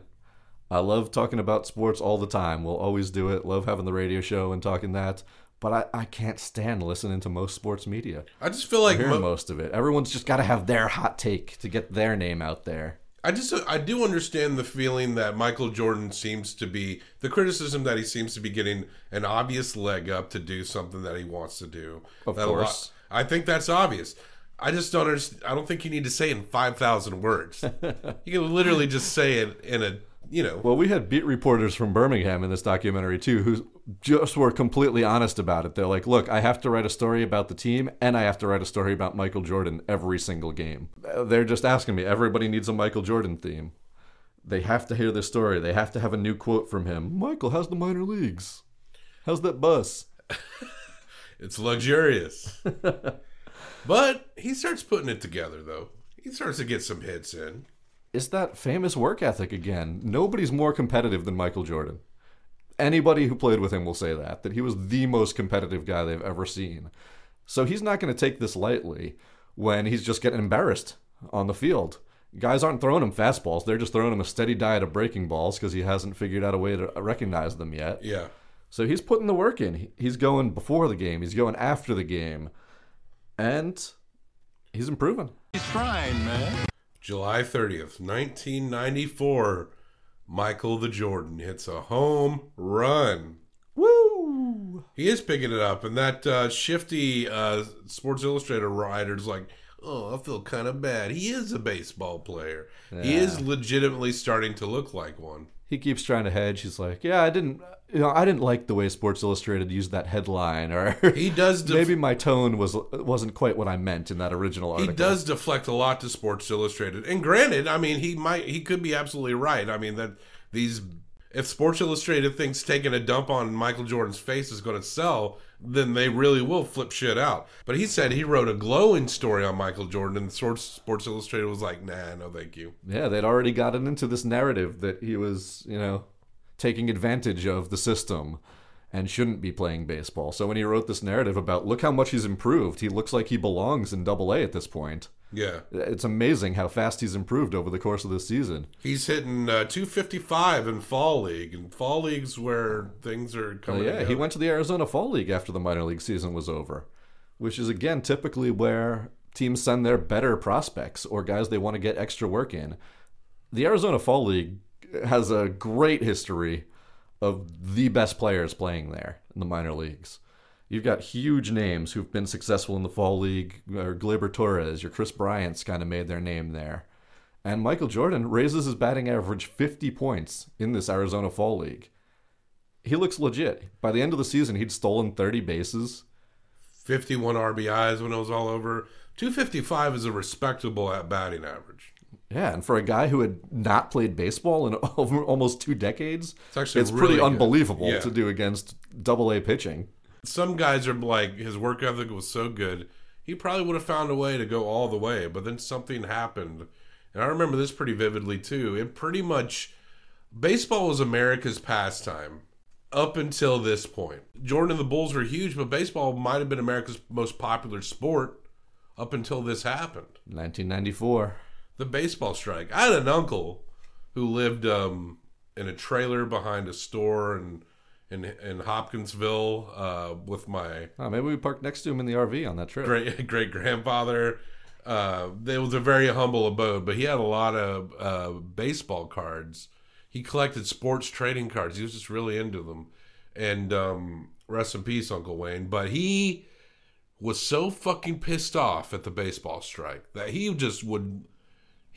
I love talking about sports all the time. We'll always do it. Love having the radio show and talking that. But I, I can't stand listening to most sports media. I just feel like mo- most of it. Everyone's just got to have their hot take to get their name out there. I just I do understand the feeling that Michael Jordan seems to be the criticism that he seems to be getting an obvious leg up to do something that he wants to do. Of That a lot- course. I think that's obvious. I just don't understand. I don't think you need to say it in five thousand words. *laughs* you can literally just say it in a you know. Well, we had beat reporters from Birmingham in this documentary too, who just were completely honest about it. They're like, "Look, I have to write a story about the team, and I have to write a story about Michael Jordan every single game." They're just asking me. Everybody needs a Michael Jordan theme. They have to hear this story. They have to have a new quote from him. Michael, how's the minor leagues? How's that bus? *laughs* It's luxurious. *laughs* but he starts putting it together though. He starts to get some hits in. It's that famous work ethic again. Nobody's more competitive than Michael Jordan. Anybody who played with him will say that, that he was the most competitive guy they've ever seen. So he's not going to take this lightly when he's just getting embarrassed on the field. Guys aren't throwing him fastballs, they're just throwing him a steady diet of breaking balls because he hasn't figured out a way to uh, recognize them yet. Yeah. So he's putting the work in. He's going before the game, he's going after the game, and he's improving. He's trying, man. July 30th, 1994. Michael the Jordan hits a home run. Woo! He is picking it up, and that uh, shifty uh, Sports Illustrated writer's like, oh, I feel kind of bad. He is a baseball player. He is legitimately starting to look like one. he keeps trying to hedge. He's like, "Yeah, I didn't, you know, I didn't like the way Sports Illustrated used that headline, or *laughs* He does def- maybe my tone was wasn't quite what I meant in that original article. He does deflect a lot to Sports Illustrated, and granted, I mean, he might, he could be absolutely right. I mean that these, if Sports Illustrated thinks taking a dump on Michael Jordan's face is going to sell, then they really will flip shit out. But he said he wrote a glowing story on Michael Jordan, and Sports Sports Illustrated was like, nah, no, thank you. Yeah, they'd already gotten into this narrative that he was, you know, taking advantage of the system and shouldn't be playing baseball. So when he wrote this narrative about look how much he's improved, he looks like he belongs in Double A at this point. Yeah. It's amazing how fast he's improved over the course of this season. He's hitting uh, 255 in fall league, and fall leagues where things are Oh, coming. yeah, he went to the Arizona Fall League after the minor league season was over, which is again typically where teams send their better prospects or guys they want to get extra work in. The Arizona Fall League has a great history of the best players playing there in the minor leagues. You've got huge names who've been successful in the Fall League, or Gleyber Torres, your Kris Bryant's kind of made their name there. And Michael Jordan raises his batting average 50 points in this Arizona Fall League he looks legit. By the end of the season, he'd stolen 30 bases. 51 RBIs when it was all over. 255 is a respectable at batting average. Yeah, and for a guy who had not played baseball in *laughs* over almost two decades, It's actually it's really pretty good. unbelievable Yeah. to do against Double A pitching. Some guys are like, his work ethic was so good, he probably would have found a way to go all the way, but then something happened. And I remember this pretty vividly too. It pretty much, baseball was America's pastime up until this point. Jordan and the Bulls were huge, but baseball might have been America's most popular sport up until this happened. 1994. The baseball strike. I had an uncle who lived um, in a trailer behind a store in in, in Hopkinsville uh, with my Oh, maybe we parked next to him in the RV on that trip. great *laughs* great grandfather. Uh, it was a very humble abode, but he had a lot of uh, baseball cards. he collected sports trading cards. He was just really into them. And um, rest in peace, Uncle Wayne. But he was so fucking pissed off at the baseball strike that he just would.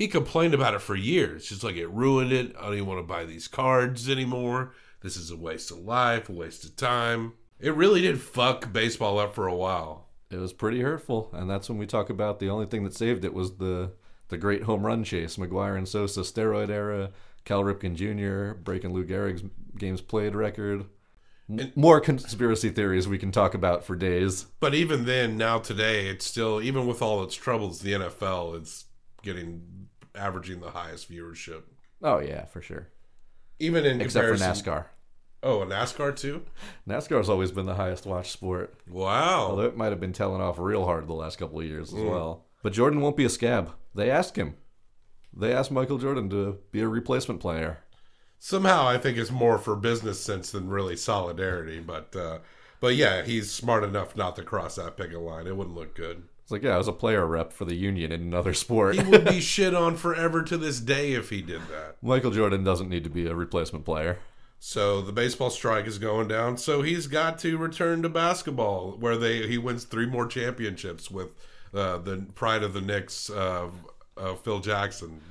He complained about it for years. Just like it ruined it. I don't even want to buy these cards anymore. This is a waste of life, a waste of time. It really did fuck baseball up for a while. It was pretty hurtful, and that's when we talk about the only thing that saved it was the the great home run chase, McGwire and Sosa steroid era, Cal Ripken Jr. breaking Lou Gehrig's games played record. M- More conspiracy theories we can talk about for days. But even then, now today, it's still even with all its troubles, the NFL is getting averaging the highest viewership. Oh yeah, for sure. Even in Except for NASCAR. Oh, a NASCAR too. NASCAR's always been the highest watched sport. Wow. Although it might have been telling off real hard the last couple of years as Mm. well. But Jordan won't be a scab. They asked him. They asked Michael Jordan to be a replacement player. Somehow, I think it's more for business sense than really solidarity. But uh, but yeah, he's smart enough not to cross that picket line. It wouldn't look good. It's like, yeah, I was a player rep for the union in another *laughs* sport. He would be shit on forever to this day if he did that. Michael Jordan doesn't need to be a replacement player. So the baseball strike is going down. So he's got to return to basketball, where they he wins three more championships with uh, the pride of the Knicks, uh, uh, Phil Jackson.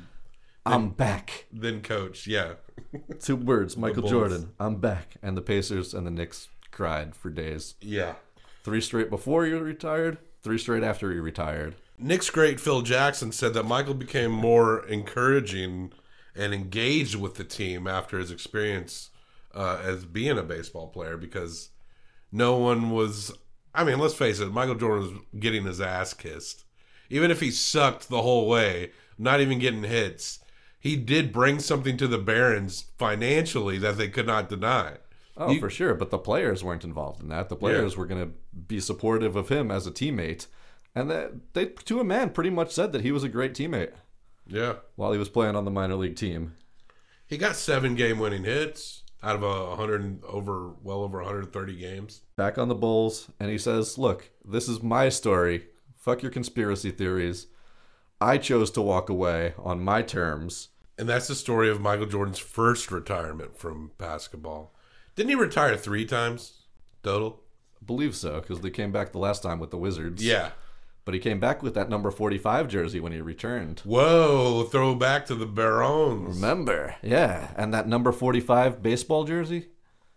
I'm back. Then coach, yeah. *laughs* Two words, Michael Jordan. I'm back. And the Pacers and the Knicks cried for days. Yeah. Three straight before you retired, three straight after he retired. Knicks great Phil Jackson said that Michael became more encouraging and engaged with the team after his experience uh, as being a baseball player because no one was. I mean, let's face it, Michael Jordan was getting his ass kissed. Even if he sucked the whole way, not even getting hits, he did bring something to the Barons financially that they could not deny. Oh, You- for sure. But the players weren't involved in that. The players were going to be supportive of him as a teammate. And that they, to a man, pretty much said that he was a great teammate Yeah. while he was playing on the minor league team. He got seven game winning hits out of a 100 over well over 130 games. Back on the Bulls, and he says, Look, this is my story. Fuck your conspiracy theories. I chose to walk away on my terms. And that's the story of Michael Jordan's first retirement from basketball. Didn't he retire three times total? believe so, because they came back the last time with the Wizards. Yeah. But he came back with that number 45 jersey when he returned. Whoa, throw back to the Barons. Remember? Yeah. And that number 45 baseball jersey?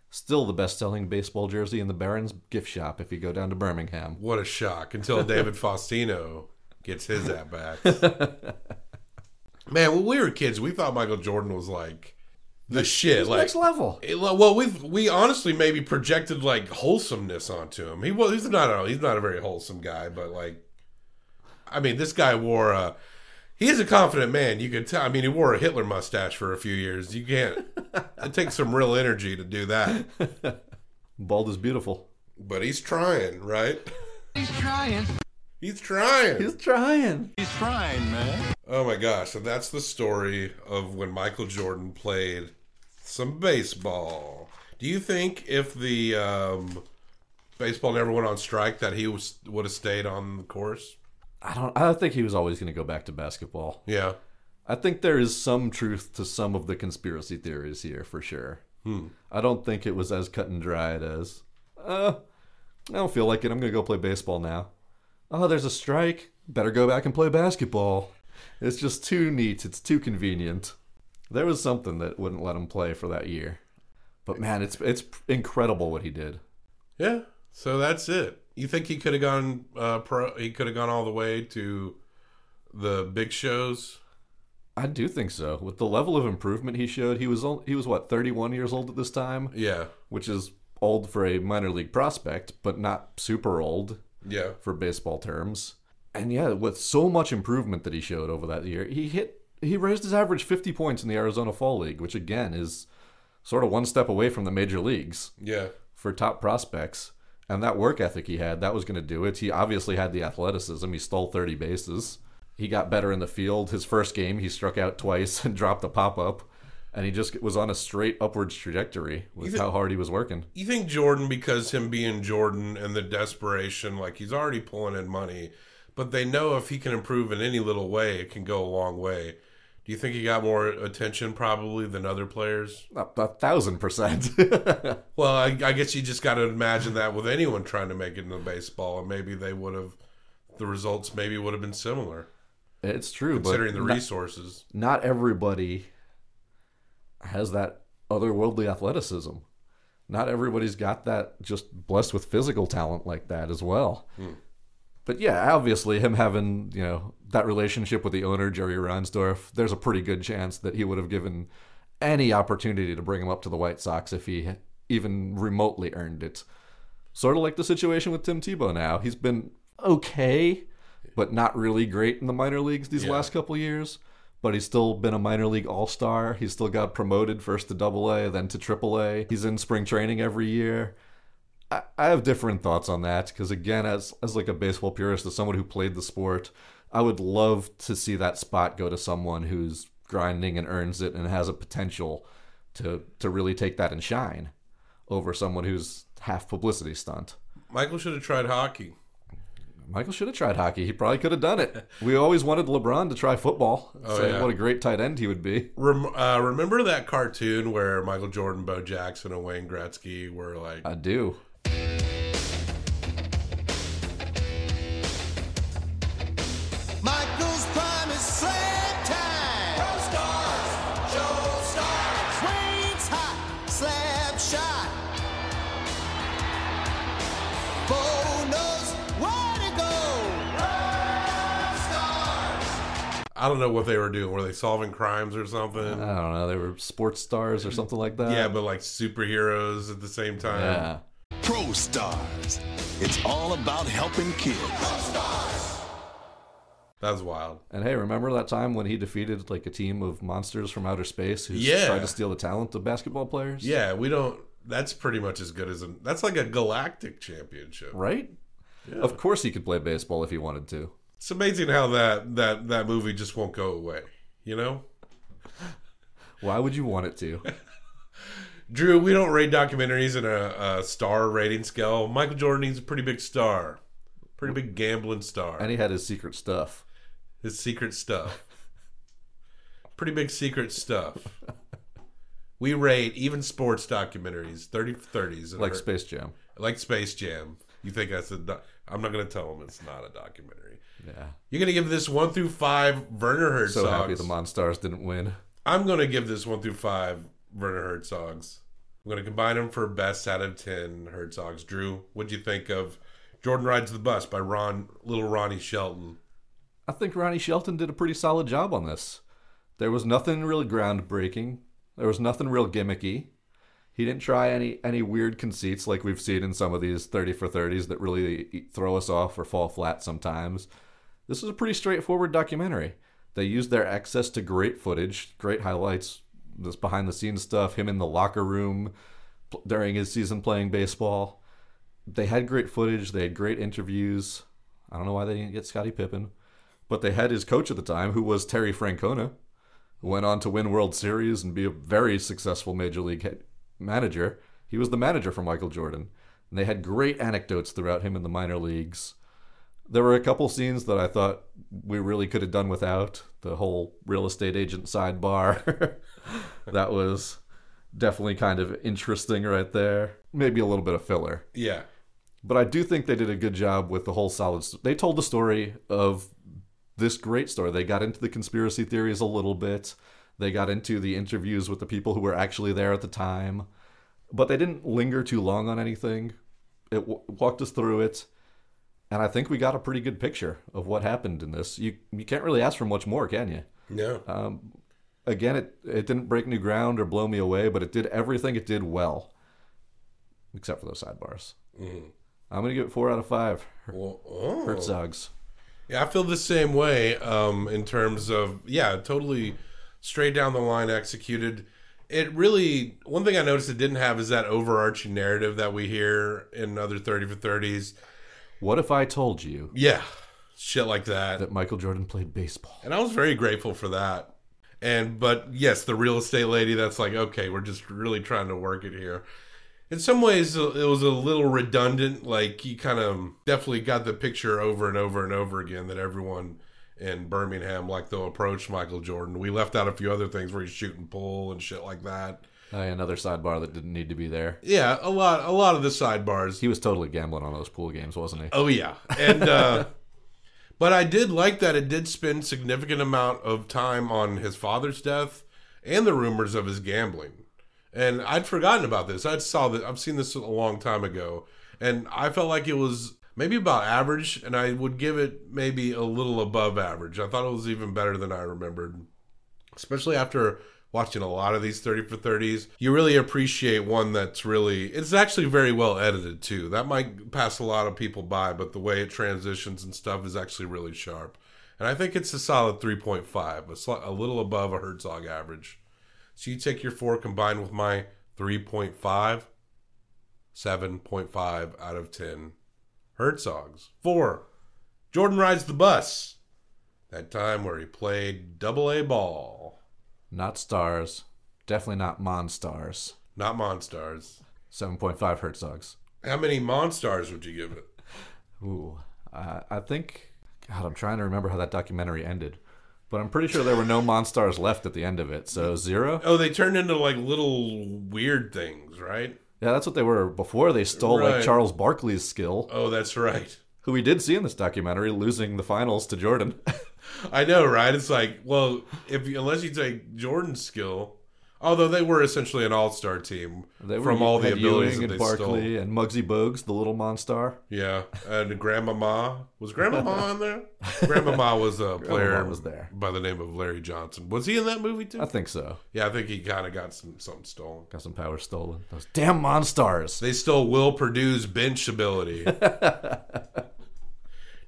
Still the best selling baseball jersey in the Barons gift shop if you go down to Birmingham. What a shock until *laughs* David Faustino gets his at bats. Man, when we were kids, we thought Michael Jordan was like the shit. He's like next level. Eh, it- well, we we honestly maybe projected like wholesomeness onto him. He was he's not a he's not a very wholesome guy, but like, I mean, this guy wore a he is a confident man. You could tell. I mean, he wore a Hitler mustache for a few years. You can't. it takes some real energy to do that. *laughs* Bald is beautiful. But he's trying, right? He's trying. He's trying. He's trying. He's trying, man. Oh my gosh! So that's the story of when Michael Jordan played some baseball. Do you think if the um, baseball never went on strike, that he was would have stayed on the course? I don't I think he was always going to go back to basketball. Yeah. I think there is some truth to some of the conspiracy theories here for sure. Hmm. I don't think it was as cut and dried as uh I don't feel like it. I'm going to go play baseball now. Oh, there's a strike. Better go back and play basketball. It's just too neat. It's too convenient. There was something that wouldn't let him play for that year. But man, it's it's incredible what he did. Yeah. So that's it. You think he could have gone uh, pro? He could have gone all the way to the big shows. I do think so. With the level of improvement he showed, he was on, he was what 31 years old at this time. Yeah. which is old for a minor league prospect, but not super old. Yeah. for baseball terms. And yeah, with so much improvement that he showed over that year, he hit he raised his average 50 points in the Arizona Fall League, which again is sort of one step away from the major leagues Yeah. for top prospects. And that work ethic he had, that was going to do it. He obviously had the athleticism. He stole 30 bases. He got better in the field. His first game, he struck out twice *laughs* and dropped a pop up. And he just was on a straight upwards trajectory with how hard he was working. You think Jordan, because him being Jordan and the desperation, like he's already pulling in money, but they know if he can improve in any little way, it can go a long way. Do you think he got more attention probably than other players? A, a thousand percent. *laughs* Well, I, I guess you just got to imagine that with anyone trying to make it into baseball, and maybe they would have, the results maybe would have been similar it's true, considering the not- resources. not everybody has that otherworldly athleticism. Not everybody's got that just blessed with physical talent like that as well. Hmm. But yeah, obviously him having, you know, that relationship with the owner, Jerry Reinsdorf, there's a pretty good chance that he would have given any opportunity to bring him up to the White Sox if he even remotely earned it. Sort of like the situation with Tim Tebow now. He's been okay, but not really great in the minor leagues these Yeah. last couple years. But he's still been a minor league all star. He's still got promoted first to double A, then to triple A. He's in spring training every year. I, I have different thoughts on that because again, as as like a baseball purist, as someone who played the sport, I would love to see that spot go to someone who's grinding and earns it and has a potential to to really take that and shine over someone who's half publicity stunt. Michael should have tried hockey. Michael should have tried hockey. He probably could have done it. We always wanted LeBron to try football. Oh, Say yeah. What a great tight end he would be. Rem- uh, remember that cartoon where Michael Jordan, Bo Jackson, and Wayne Gretzky were like, I do. I don't know what they were doing. Were they solving crimes or something? I don't know. They were sports stars or something like that. yeah, but like superheroes at the same time. yeah. Pro stars. It's all about helping kids. That's wild. And hey, remember that time when he defeated like a team of monsters from outer space who Yeah. tried to steal the talent of basketball players? Yeah, we don't. That's pretty much as good as a. That's like a galactic championship. Right? Of course he could play baseball if he wanted to. It's amazing how that that that movie just won't go away. You know, Why would you want it to? *laughs* Drew. We don't rate documentaries in a, a star rating scale. Michael Jordan needs a pretty big star, pretty big gambling star. and he had his secret stuff. His secret stuff. *laughs* Pretty big secret stuff. *laughs* We rate even sports documentaries, 30 30s Like are- Space Jam. Like Space Jam. You think I said doc- I'm not going to tell them it's not a documentary. Yeah. You're going to give this one through five Werner Herzogs. So happy the Monstars didn't win. I'm going to give this one through five Werner Herzogs. I'm going to combine them for best out of 10 Herzogs. Drew, what'd you think of Jordan Rides the Bus by Ron, little Ronnie Shelton? I think Ronnie Shelton did a pretty solid job on this. There was nothing really groundbreaking. There was nothing real gimmicky. He didn't try any any weird conceits like we've seen in some of these 30 for 30s that really throw us off or fall flat sometimes. This is a pretty straightforward documentary. They used their access to great footage, great highlights, this behind the scenes stuff, him in the locker room during his season playing baseball. They had great footage, they had great interviews. I don't know why they didn't get Scottie Pippen, but they had his coach at the time, who was Terry Francona, who went on to win World Series and be a very successful major league manager. He was the manager for Michael Jordan. And they had great anecdotes throughout him in the minor leagues. There were a couple scenes that I thought we really could have done without. The whole real estate agent sidebar. *laughs* that was definitely kind of interesting right there. Maybe a little bit of filler. Yeah. But I do think they did a good job with the whole solid. St- they told the story of this great story. They got into the conspiracy theories a little bit. They got into the interviews with the people who were actually there at the time. But they didn't linger too long on anything. It w- walked us through it. And I think we got a pretty good picture of what happened in this. You you can't really ask for much more, can you? No. Um, again, it it didn't break new ground or blow me away, but it did everything it did well, except for those sidebars. Mhm. I'm gonna give it four out of five. Well, oh. Herzogs. Yeah, I feel the same way um, in terms of, yeah, totally straight down the line executed. It really, one thing I noticed it didn't have is that overarching narrative that we hear in other 30 for 30s. What if I told you Yeah, shit like that. that Michael Jordan played baseball? And I was very grateful for that. And, but yes, the real estate lady, that's like, okay, we're just really trying to work it here. In some ways, uh, it was a little redundant. Like, you kind of definitely got the picture over and over and over again that everyone in Birmingham, like they'll approach Michael Jordan. We left out a few other things where he's shooting pool and shit like that. Uh, another sidebar that didn't need to be there. Yeah, a lot, a lot of the sidebars. He was totally gambling on those pool games, wasn't he? Oh yeah, and uh, *laughs* but I did like that it did spend significant amount of time on his father's death and the rumors of his gambling. And I'd forgotten about this. I saw that. I've seen this a long time ago, and I felt like it was maybe about average, and I would give it maybe a little above average. I thought it was even better than I remembered, especially after watching a lot of these 30 for 30s. You really appreciate one that's really, it's actually very well edited too. That might pass a lot of people by, but the way it transitions and stuff is actually really sharp. And I think it's a solid 3.5, a, sli- a little above a Herzog average. So you take your four combined with my 3.5, 7.5 out of 10 Herzogs. Four, Jordan rides the bus. That time where he played double A ball. Not stars. Definitely not Monstars. Not Monstars. 7.5 Herzogs. How many Monstars would you give it? Ooh. Uh, I think. God, I'm trying to remember how that documentary ended. But I'm pretty sure there were no *laughs* Monstars left at the end of it. So zero? Oh, they turned into like little weird things, right? Yeah, that's what they were before they stole Right. like Charles Barkley's skill, Oh, that's right. who we did see in this documentary losing the finals to Jordan. *laughs* I know, right? It's like, well, if unless you take Jordan's skill, although they were essentially an all-star team They were from all the abilities Ewing that and they Barkley stole. and Muggsy Bogues, the little Monstar. Yeah, and Grandmama was Grandmama *laughs* on there. Grandmama was a player was there. by the name of Larry Johnson. Was he in that movie too? I think so. yeah, I think he kind of got some something stolen. Got some power stolen. Those damn Monstars. They stole Will Perdue's bench ability. *laughs*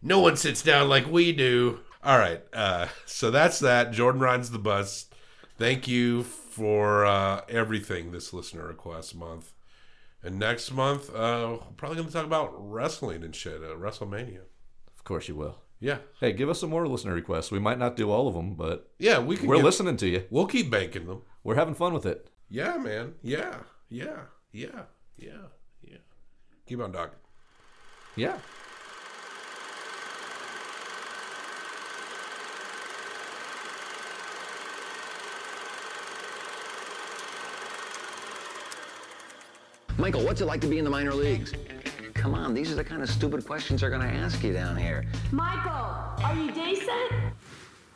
no one sits down like we do. All right, uh, so that's that. Jordan rides the bus. Thank you for uh, everything this listener request month. And next month, uh, we're probably going to talk about wrestling and shit. Uh, WrestleMania. Of course you will. Yeah, Hey, give us some more listener requests. We might not do all of them, but yeah, we can. we're get- listening to you. We'll keep banking them. We're having fun with it. Yeah, man. Yeah, yeah, yeah, yeah, yeah. Keep on talking. Yeah. Michael, what's it like to be in the minor leagues? Come on, these are the kind of stupid questions they're going to ask you down here. Michael, are you decent?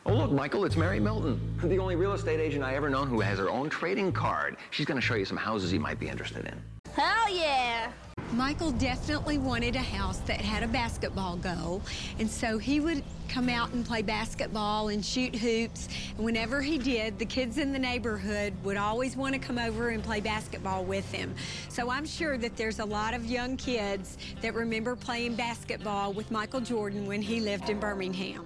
Oh, look, Michael, it's Mary Milton, the only real estate agent I ever known who has her own trading card. She's going to show you some houses you might be interested in. Hell yeah! Michael definitely wanted a house that had a basketball goal, and so he would come out and play basketball and shoot hoops. And whenever he did, the kids in the neighborhood would always want to come over and play basketball with him. So I'm sure that there's a lot of young kids that remember playing basketball with Michael Jordan when he lived in Birmingham.